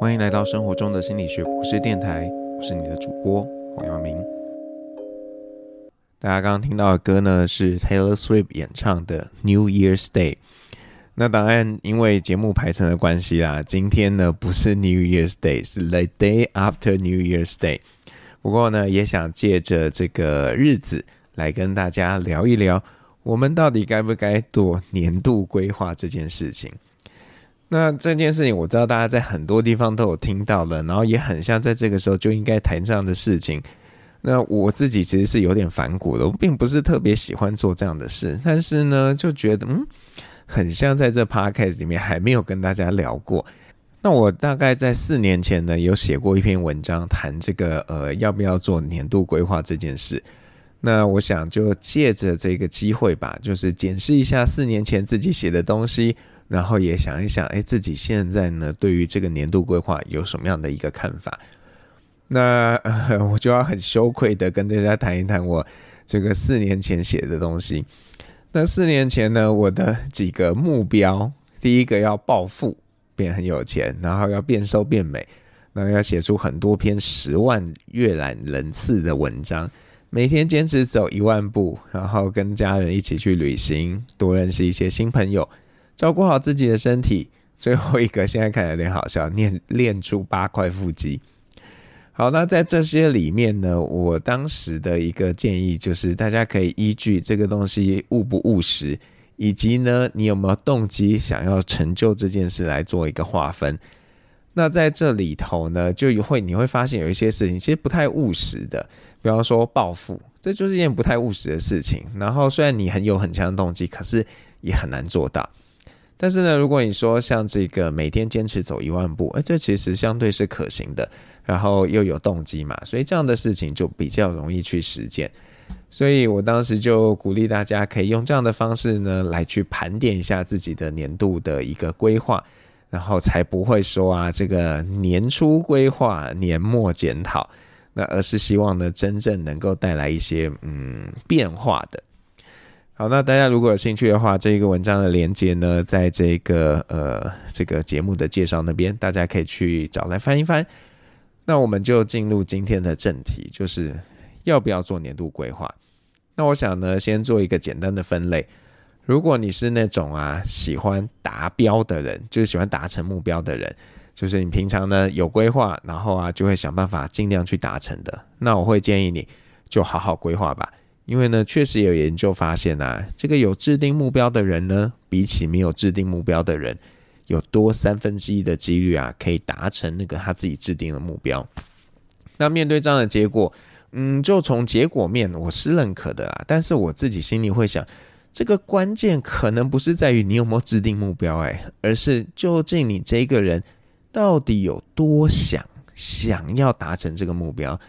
欢迎来到生活中的心理学博士电台，我是你的主播黄耀明。大家刚刚听到的歌呢，是 Taylor Swift 演唱的《New Year's Day》。那当然，因为节目排程的关系啦，今天呢不是 New Year's Day，是 The Day After New Year's Day。不过呢，也想借着这个日子来跟大家聊一聊，我们到底该不该做年度规划这件事情。那这件事情我知道大家在很多地方都有听到了，然后也很像在这个时候就应该谈这样的事情。那我自己其实是有点反骨的，我并不是特别喜欢做这样的事，但是呢，就觉得嗯，很像在这 podcast 里面还没有跟大家聊过。那我大概在四年前呢，有写过一篇文章谈这个呃要不要做年度规划这件事。那我想就借着这个机会吧，就是检视一下四年前自己写的东西。然后也想一想，哎，自己现在呢，对于这个年度规划有什么样的一个看法？那，我就要很羞愧的跟大家谈一谈我这个四年前写的东西。那四年前呢，我的几个目标，第一个要暴富，变很有钱，然后要变瘦变美，然后要写出很多篇十万阅览人次的文章，每天坚持走一万步，然后跟家人一起去旅行，多认识一些新朋友。照顾好自己的身体，最后一个现在看有点好笑，练练出八块腹肌。好，那在这些里面呢，我当时的一个建议就是，大家可以依据这个东西务不务实，以及呢，你有没有动机想要成就这件事来做一个划分。那在这里头呢，就会你会发现有一些事情其实不太务实的，比方说暴富，这就是一件不太务实的事情。然后虽然你很有很强的动机，可是也很难做到。但是呢，如果你说像这个每天坚持走一万步，哎，这其实相对是可行的，然后又有动机嘛，所以这样的事情就比较容易去实践。所以我当时就鼓励大家可以用这样的方式呢，来去盘点一下自己的年度的一个规划，然后才不会说啊，这个年初规划，年末检讨，那而是希望呢，真正能够带来一些嗯变化的。好，那大家如果有兴趣的话，这一个文章的连接呢，在这个呃这个节目的介绍那边，大家可以去找来翻一翻。那我们就进入今天的正题，就是要不要做年度规划？那我想呢，先做一个简单的分类。如果你是那种啊喜欢达标的人，就是喜欢达成目标的人，就是你平常呢有规划，然后啊就会想办法尽量去达成的，那我会建议你就好好规划吧。因为呢，确实有研究发现啊，这个有制定目标的人呢，比起没有制定目标的人，有多三分之一的几率啊，可以达成那个他自己制定的目标。那面对这样的结果，嗯，就从结果面我是认可的啦，但是我自己心里会想，这个关键可能不是在于你有没有制定目标，哎，而是究竟你这个人到底有多想想要达成这个目标。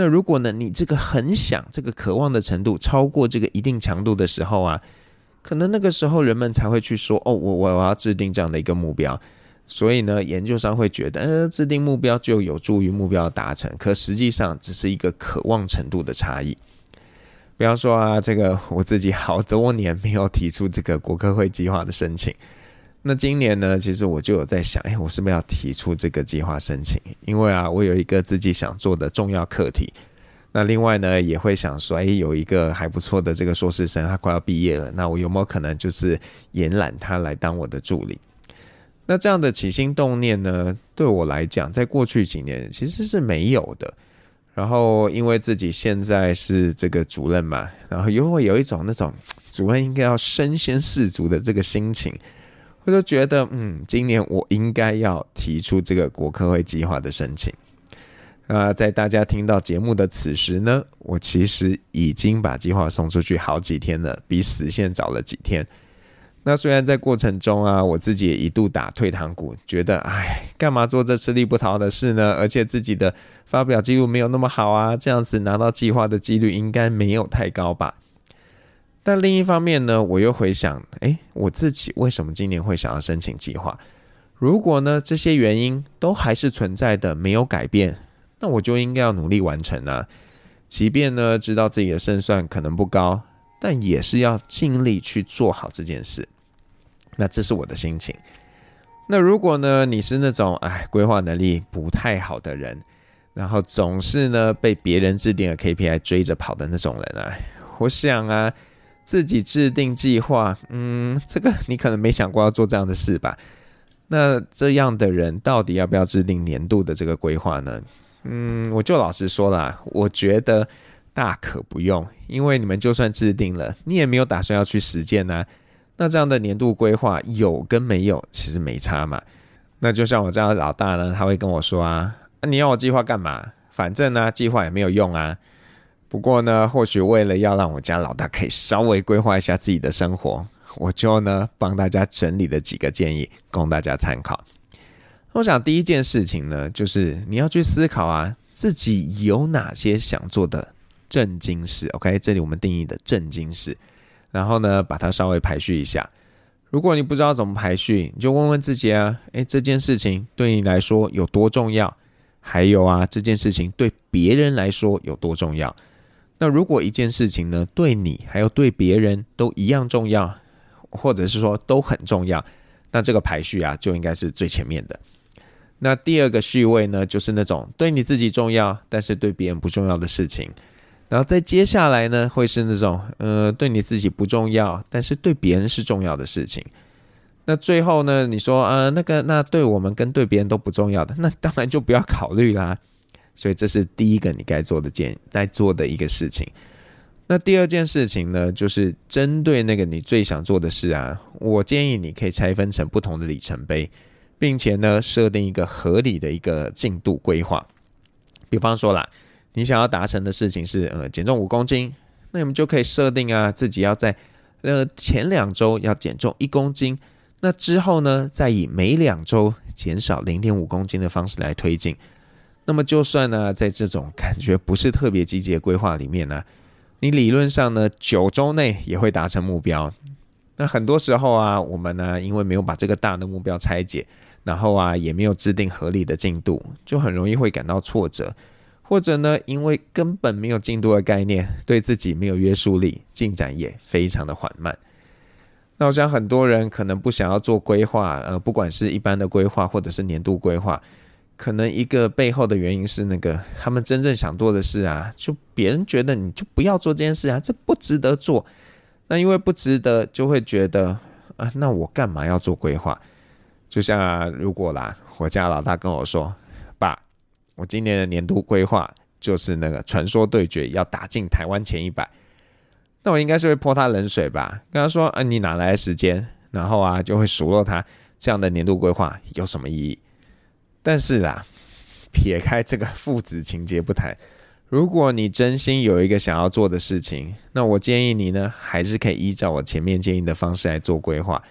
那如果呢，你这个很想，这个渴望的程度超过这个一定强度的时候啊，可能那个时候人们才会去说，哦，我我我要制定这样的一个目标。所以呢，研究上会觉得，呃，制定目标就有助于目标达成，可实际上只是一个渴望程度的差异。比方说啊，这个我自己好多年没有提出这个国科会计划的申请。那今年呢，其实我就有在想，哎，我是不是要提出这个计划申请？因为啊，我有一个自己想做的重要课题。那另外呢，也会想说，哎，有一个还不错的这个硕士生，他快要毕业了，那我有没有可能就是延揽他来当我的助理？那这样的起心动念呢，对我来讲，在过去几年其实是没有的。然后因为自己现在是这个主任嘛，然后又会有一种那种主任应该要身先士卒的这个心情。我就觉得，嗯，今年我应该要提出这个国科会计划的申请。啊，在大家听到节目的此时呢，我其实已经把计划送出去好几天了，比死线早了几天。那虽然在过程中啊，我自己也一度打退堂鼓，觉得，哎，干嘛做这吃力不讨好的事呢？而且自己的发表记录没有那么好啊，这样子拿到计划的几率应该没有太高吧。但另一方面呢，我又回想，诶，我自己为什么今年会想要申请计划？如果呢，这些原因都还是存在的，没有改变，那我就应该要努力完成啊。即便呢，知道自己的胜算可能不高，但也是要尽力去做好这件事。那这是我的心情。那如果呢，你是那种哎规划能力不太好的人，然后总是呢被别人制定的 KPI 追着跑的那种人啊，我想啊，自己制定计划，嗯，这个你可能没想过要做这样的事吧？那这样的人到底要不要制定年度的这个规划呢？嗯，我就老实说了，我觉得大可不用，因为你们就算制定了，你也没有打算要去实践呐。那这样的年度规划有跟没有其实没差嘛。那就像我这样的老大呢，他会跟我说啊，你要我计划干嘛？反正呢，计划也没有用啊。不过呢，或许为了要让我家老大可以稍微规划一下自己的生活，我就呢帮大家整理了几个建议供大家参考。我想第一件事情呢，就是你要去思考啊，自己有哪些想做的正经事。OK，这里我们定义的正经事。然后呢，把它稍微排序一下。如果你不知道怎么排序，你就问问自己啊，诶，这件事情对你来说有多重要？还有啊，这件事情对别人来说有多重要？那如果一件事情呢，对你还有对别人都一样重要，或者是说都很重要，那这个排序啊，就应该是最前面的。那第二个序位呢，就是那种对你自己重要，但是对别人不重要的事情。然后再接下来呢，会是那种呃，对你自己不重要，但是对别人是重要的事情。那最后呢，你说呃，那个那对我们跟对别人都不重要的，那当然就不要考虑啦。所以这是第一个你该做的件该做的一个事情。那第二件事情呢，就是针对那个你最想做的事啊，我建议你可以拆分成不同的里程碑，并且呢，设定一个合理的一个进度规划。比方说啦。你想要达成的事情是呃减重五公斤，那你们就可以设定啊自己要在呃前两周要减重一公斤，那之后呢再以每两周减少零点五公斤的方式来推进。那么就算呢在这种感觉不是特别积极的规划里面呢，你理论上呢九周内也会达成目标。那很多时候啊我们呢因为没有把这个大的目标拆解，然后啊也没有制定合理的进度，就很容易会感到挫折。或者呢，因为根本没有进度的概念，对自己没有约束力，进展也非常的缓慢。那我想很多人可能不想要做规划，呃，不管是一般的规划或者是年度规划，可能一个背后的原因是那个他们真正想做的事啊，就别人觉得你就不要做这件事啊，这不值得做。那因为不值得，就会觉得啊，那我干嘛要做规划？就像啊，如果啦，我家老大跟我说。爸我今年的年度规划就是那个传说对决要打进台湾前一百，那我应该是会泼他冷水吧，跟他说：“啊，你哪来的时间？”然后啊，就会数落他这样的年度规划有什么意义？但是啦，撇开这个父子情节不谈，如果你真心有一个想要做的事情，那我建议你呢，还是可以依照我前面建议的方式来做规划。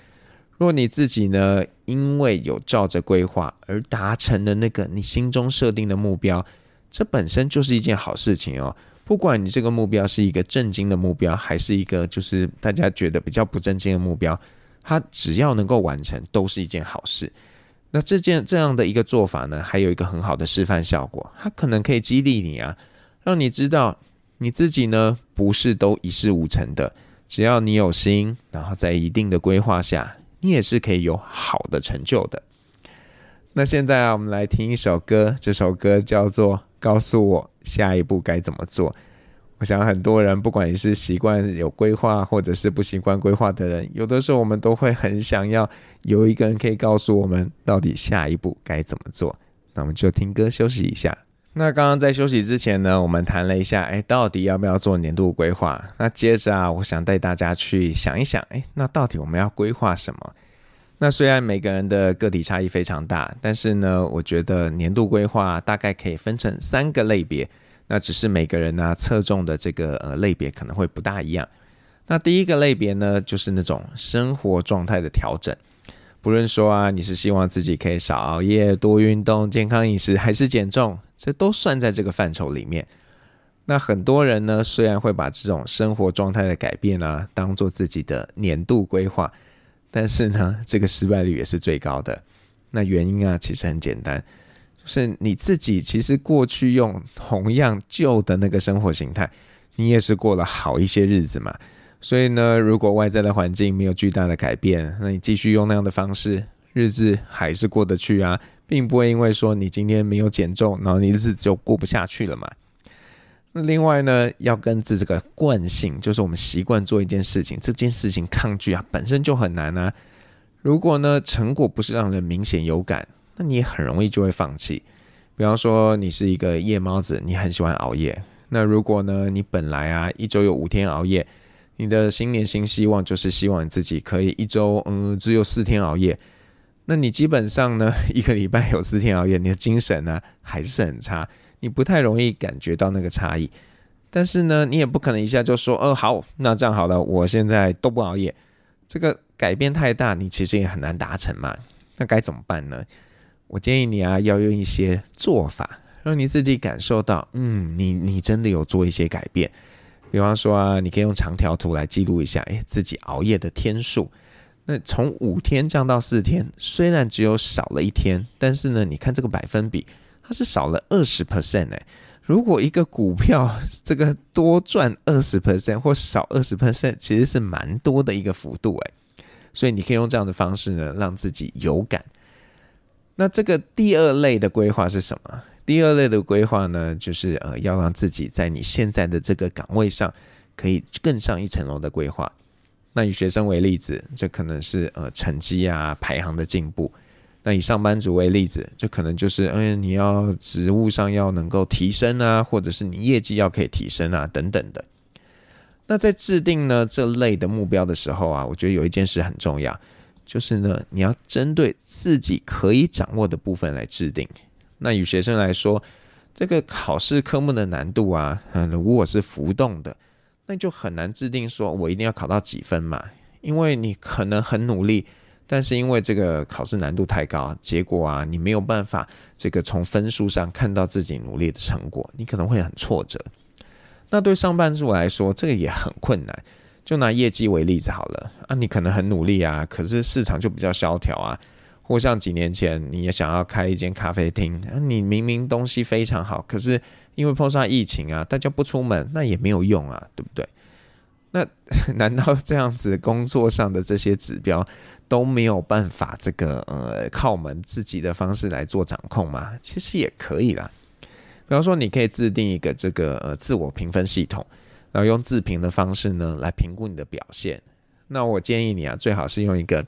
若你自己呢，因为有照着规划而达成了那个你心中设定的目标，这本身就是一件好事情哦。不管你这个目标是一个正经的目标，还是一个就是大家觉得比较不正经的目标，它只要能够完成，都是一件好事。那这件这样的一个做法呢，还有一个很好的示范效果，它可能可以激励你啊，让你知道你自己呢不是都一事无成的，只要你有心，然后在一定的规划下。你也是可以有好的成就的。那现在啊，我们来听一首歌，这首歌叫做《告诉我下一步该怎么做》。我想很多人，不管你是习惯有规划，或者是不习惯规划的人，有的时候我们都会很想要有一个人可以告诉我们到底下一步该怎么做。那我们就听歌休息一下。那刚刚在休息之前呢，我们谈了一下，哎，到底要不要做年度规划？那接着啊，我想带大家去想一想，哎，那到底我们要规划什么？那虽然每个人的个体差异非常大，但是呢，我觉得年度规划大概可以分成三个类别。那只是每个人呢侧重的这个呃类别可能会不大一样。那第一个类别呢，就是那种生活状态的调整。不论说啊，你是希望自己可以少熬夜、多运动、健康饮食，还是减重。这都算在这个范畴里面。那很多人呢，虽然会把这种生活状态的改变啊，当做自己的年度规划，但是呢，这个失败率也是最高的。那原因啊，其实很简单，是你自己其实过去用同样旧的那个生活形态，你也是过了好一些日子嘛。所以呢，如果外在的环境没有巨大的改变，那你继续用那样的方式，日子还是过得去啊，并不会因为说你今天没有减重，然后你日子就过不下去了嘛。另外呢，要跟着这个惯性，就是我们习惯做一件事情，这件事情抗拒啊，本身就很难啊。如果呢，成果不是让人明显有感，那你很容易就会放弃。比方说，你是一个夜猫子，你很喜欢熬夜。那如果呢，你本来啊一周有五天熬夜，你的新年新希望就是希望你自己可以一周嗯只有四天熬夜。那你基本上呢，一个礼拜有四天熬夜，你的精神呢还是很差，你不太容易感觉到那个差异。但是呢，你也不可能一下就说，哦好，那这样好了，我现在都不熬夜。这个改变太大，你其实也很难达成嘛。那该怎么办呢？我建议你啊，要用一些做法，让你自己感受到，嗯，你你真的有做一些改变。比方说啊，你可以用长条图来记录一下，诶，自己熬夜的天数。那从五天降到四天，虽然只有少了一天，但是呢，你看这个百分比，它是少了二十 percent 哎。如果一个股票 这个多赚二十 percent 或少二十 percent，其实是蛮多的一个幅度哎。所以你可以用这样的方式呢，让自己有感。那这个第二类的规划是什么？第二类的规划呢，就是呃，要让自己在你现在的这个岗位上，可以更上一层楼的规划。那以学生为例子，这可能是呃成绩啊排行的进步；那以上班族为例子，这可能就是嗯、你要职务上要能够提升啊，或者是你业绩要可以提升啊等等的。那在制定呢这类的目标的时候啊，我觉得有一件事很重要，就是呢你要针对自己可以掌握的部分来制定。那以学生来说，这个考试科目的难度啊，嗯，如果是浮动的。那就很难制定说，我一定要考到几分嘛？因为你可能很努力，但是因为这个考试难度太高，结果啊，你没有办法这个从分数上看到自己努力的成果，你可能会很挫折。那对上班族来说，这个也很困难。就拿业绩为例子好了啊，你可能很努力啊，可是市场就比较萧条啊。或像几年前，你也想要开一间咖啡厅，你明明东西非常好，可是因为碰上疫情啊，大家不出门，那也没有用啊，对不对？那 难道这样子工作上的这些指标都没有办法这个呃靠我们自己的方式来做掌控吗？其实也可以啦。比方说，你可以制定一个这个呃自我评分系统，然后用自评的方式呢来评估你的表现。那我建议你啊，最好是用一个。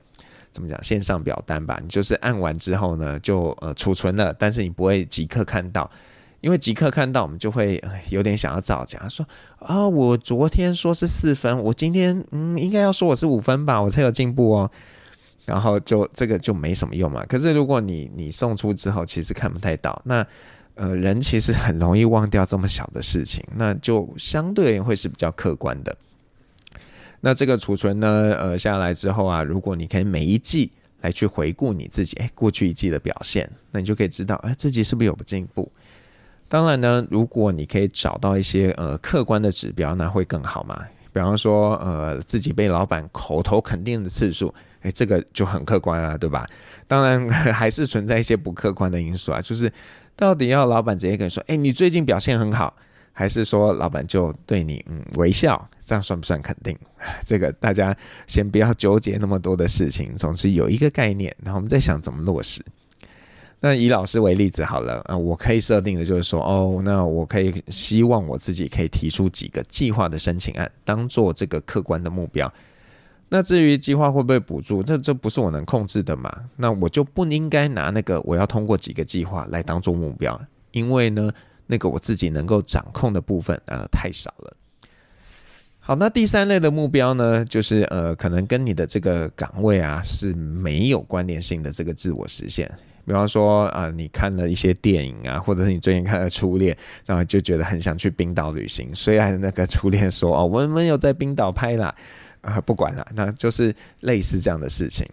怎么讲？线上表单吧，你就是按完之后呢，就呃储存了，但是你不会即刻看到，因为即刻看到，我们就会有点想要造假，说啊、我昨天说是四分，我今天嗯应该要说我是五分吧，我才有进步哦，然后就这个就没什么用嘛。可是如果你你送出之后，其实看不太到，那呃人其实很容易忘掉这么小的事情，那就相对而言会是比较客观的。那这个储存呢，呃，下来之后啊，如果你可以每一季来去回顾你自己，哎，过去一季的表现，那你就可以知道，哎，自己是不是有进步？当然呢，如果你可以找到一些呃客观的指标，那会更好嘛。比方说，呃，自己被老板口头肯定的次数，哎，这个就很客观啊，对吧？当然 还是存在一些不客观的因素啊，就是到底要老板直接跟你说，哎，你最近表现很好。还是说老板就对你嗯微笑，这样算不算肯定？这个大家先不要纠结那么多的事情，总之有一个概念，然后我们再想怎么落实。那以老师为例子好了，啊，我可以设定的就是说，哦，那我可以希望我自己可以提出几个计划的申请案，当做这个客观的目标。那至于计划会不会补助，这这不是我能控制的嘛？那我就不应该拿那个我要通过几个计划来当做目标，因为呢。那个我自己能够掌控的部分，呃，太少了。好，那第三类的目标呢，就是呃，可能跟你的这个岗位啊是没有关联性的这个自我实现。比方说啊、你看了一些电影啊，或者是你最近看了《初恋》，然后就觉得很想去冰岛旅行。虽然那个初恋说哦，我们有在冰岛拍啦，啊、不管了，那就是类似这样的事情。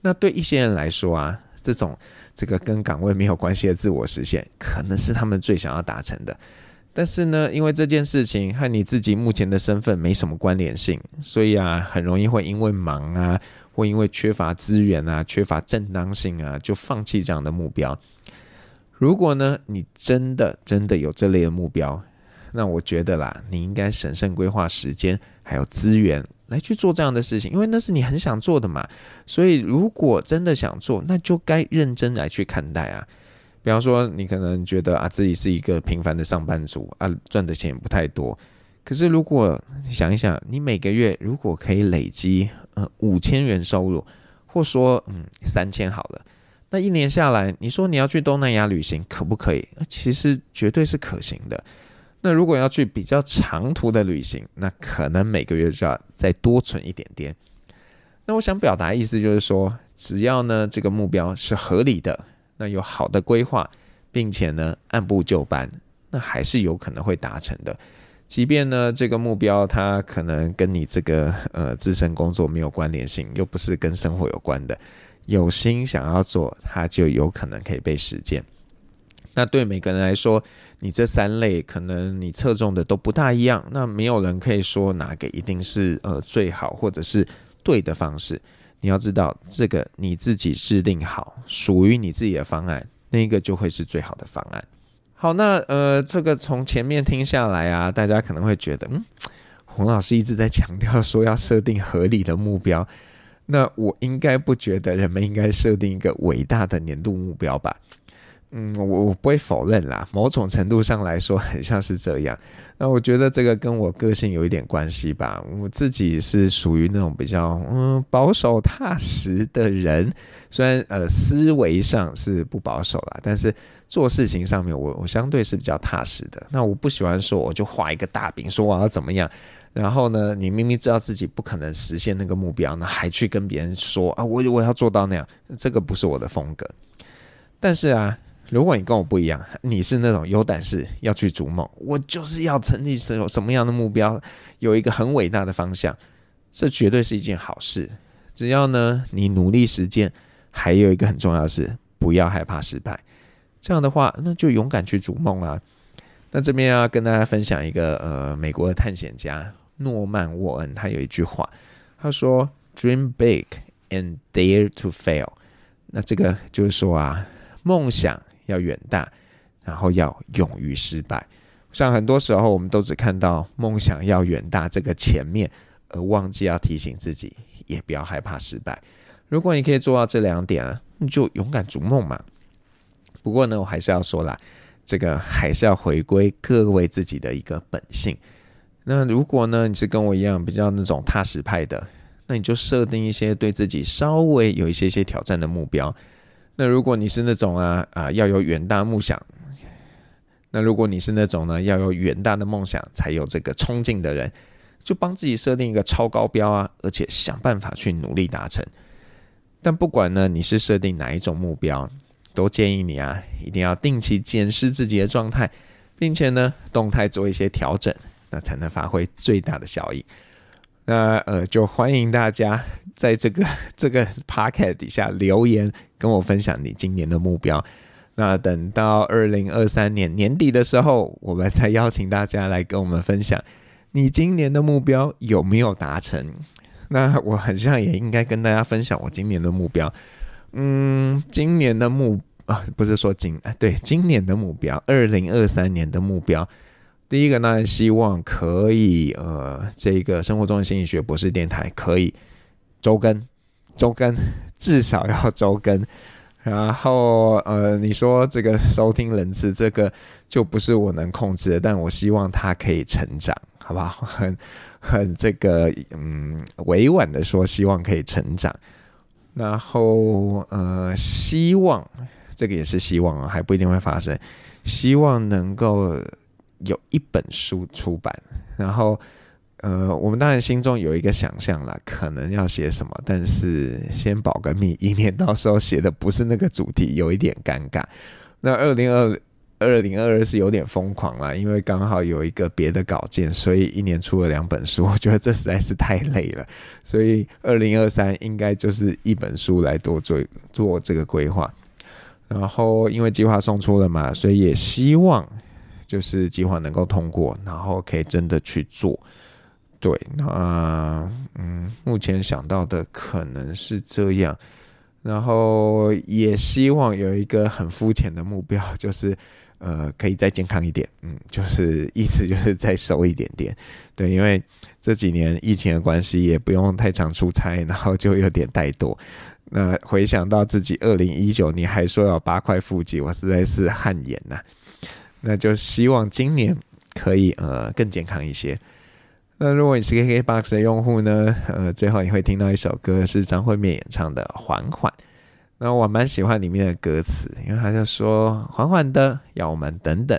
那对一些人来说啊，这种。这个跟岗位没有关系的自我实现，可能是他们最想要达成的。但是呢，因为这件事情和你自己目前的身份没什么关联性，所以啊，很容易会因为忙啊，或因为缺乏资源啊，缺乏正当性啊，就放弃这样的目标。如果呢，你真的真的有这类的目标，那我觉得啦，你应该审慎规划时间还有资源来去做这样的事情，因为那是你很想做的嘛。所以如果真的想做，那就该认真来去看待啊。比方说，你可能觉得啊自己是一个平凡的上班族啊，赚的钱也不太多。可是如果你想一想，你每个月如果可以累积呃五千元收入，或说嗯三千好了。那一年下来，你说你要去东南亚旅行，可不可以？其实绝对是可行的。那如果要去比较长途的旅行，那可能每个月就要再多存一点点。那我想表达意思就是说，只要呢这个目标是合理的，那有好的规划，并且呢按部就班，那还是有可能会达成的。即便呢这个目标它可能跟你这个呃自身工作没有关联性，又不是跟生活有关的。有心想要做，它就有可能可以被实践。那对每个人来说，你这三类可能你侧重的都不大一样。那没有人可以说哪个一定是呃最好或者是对的方式。你要知道，这个你自己制定好属于你自己的方案，那个就会是最好的方案。好，那呃，这个从前面听下来啊，大家可能会觉得，嗯，洪老师一直在强调说要设定合理的目标。那我应该不觉得人们应该设定一个伟大的年度目标吧？嗯，我我不会否认啦，某种程度上来说很像是这样。那我觉得这个跟我个性有一点关系吧。我自己是属于那种比较嗯保守踏实的人，虽然呃思维上是不保守啦，但是做事情上面我我相对是比较踏实的。那我不喜欢说我就画一个大饼，说我要怎么样。然后呢，你明明知道自己不可能实现那个目标，那还去跟别人说啊，我我要做到那样，这个不是我的风格。但是啊，如果你跟我不一样，你是那种有胆识要去逐梦，我就是要成立什什么样的目标，有一个很伟大的方向，这绝对是一件好事。只要呢，你努力实践，还有一个很重要的是，不要害怕失败。这样的话，那就勇敢去逐梦啊。那这边要跟大家分享一个呃，美国的探险家。诺曼沃恩他有一句话，他说：“Dream big and dare to fail。”那这个就是说啊，梦想要远大，然后要勇于失败。像很多时候，我们都只看到梦想要远大这个前面，而忘记要提醒自己，也不要害怕失败。如果你可以做到这两点啊，你就勇敢逐梦嘛。不过呢，我还是要说啦，这个还是要回归各位自己的一个本性。那如果呢，你是跟我一样比较那种踏实派的，那你就设定一些对自己稍微有一些些挑战的目标。那如果你是那种啊啊要有远大梦想，那如果你是那种呢要有远大的梦想才有这个冲劲的人，就帮自己设定一个超高标啊，而且想办法去努力达成。但不管呢你是设定哪一种目标，都建议你啊一定要定期检视自己的状态，并且呢动态做一些调整。那才能发挥最大的效益。那呃，就欢迎大家在这个 这个 podcast 底下留言，跟我分享你今年的目标。那等到二零二三年年底的时候，我们再邀请大家来跟我们分享你今年的目标有没有达成。那我很像也应该跟大家分享我今年的目标。嗯，今年的目啊，不是说今啊，对，今年的目标，二零二三年的目标。第一个呢，希望可以呃，这个生活中的心理学博士电台可以周更，周更至少要周更。然后呃，你说这个收听人次，这个就不是我能控制的，但我希望它可以成长，好不好？很很这个嗯，委婉的说，希望可以成长。然后呃，希望这个也是希望啊，还不一定会发生，希望能够。有一本书出版，然后，呃，我们当然心中有一个想象啦，可能要写什么，但是先保个密，以免到时候写的不是那个主题，有一点尴尬。那二零二二零二二是有点疯狂啦，因为刚好有一个别的稿件，所以一年出了两本书，我觉得这实在是太累了，所以二零二三应该就是一本书来多做做这个规划。然后因为计划送出了嘛，所以也希望。就是计划能够通过，然后可以真的去做。对，那嗯，目前想到的可能是这样，然后也希望有一个很肤浅的目标，就是呃，可以再健康一点，嗯，就是意思就是再瘦一点点，对，因为这几年疫情的关系，也不用太常出差，然后就有点怠惰。那回想到自己二零一九年还说要八块腹肌，我实在是汗颜呐。那就希望今年可以呃更健康一些。那如果你是 KKBOX 的用户呢，呃，最后你会听到一首歌是张惠妹演唱的《缓缓》。那我蛮喜欢里面的歌词，因为他就说：“缓缓的，要我们等等；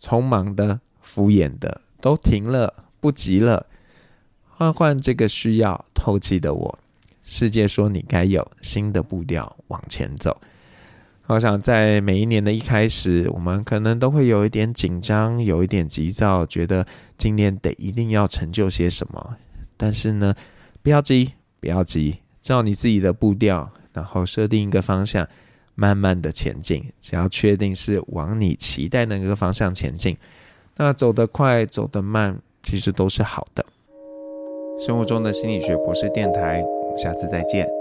匆忙的、敷衍的，都停了，不急了。换换这个需要透气的我，世界说你该有新的步调往前走。”我想在每一年的一开始，我们可能都会有一点紧张，有一点急躁，觉得今年得一定要成就些什么。但是呢，不要急，不要急，照你自己的步调。然后设定一个方向，慢慢的前进。只要确定是往你期待的那个方向前进，那走得快，走得慢，其实都是好的。生活中的心理学博士电台，我们下次再见。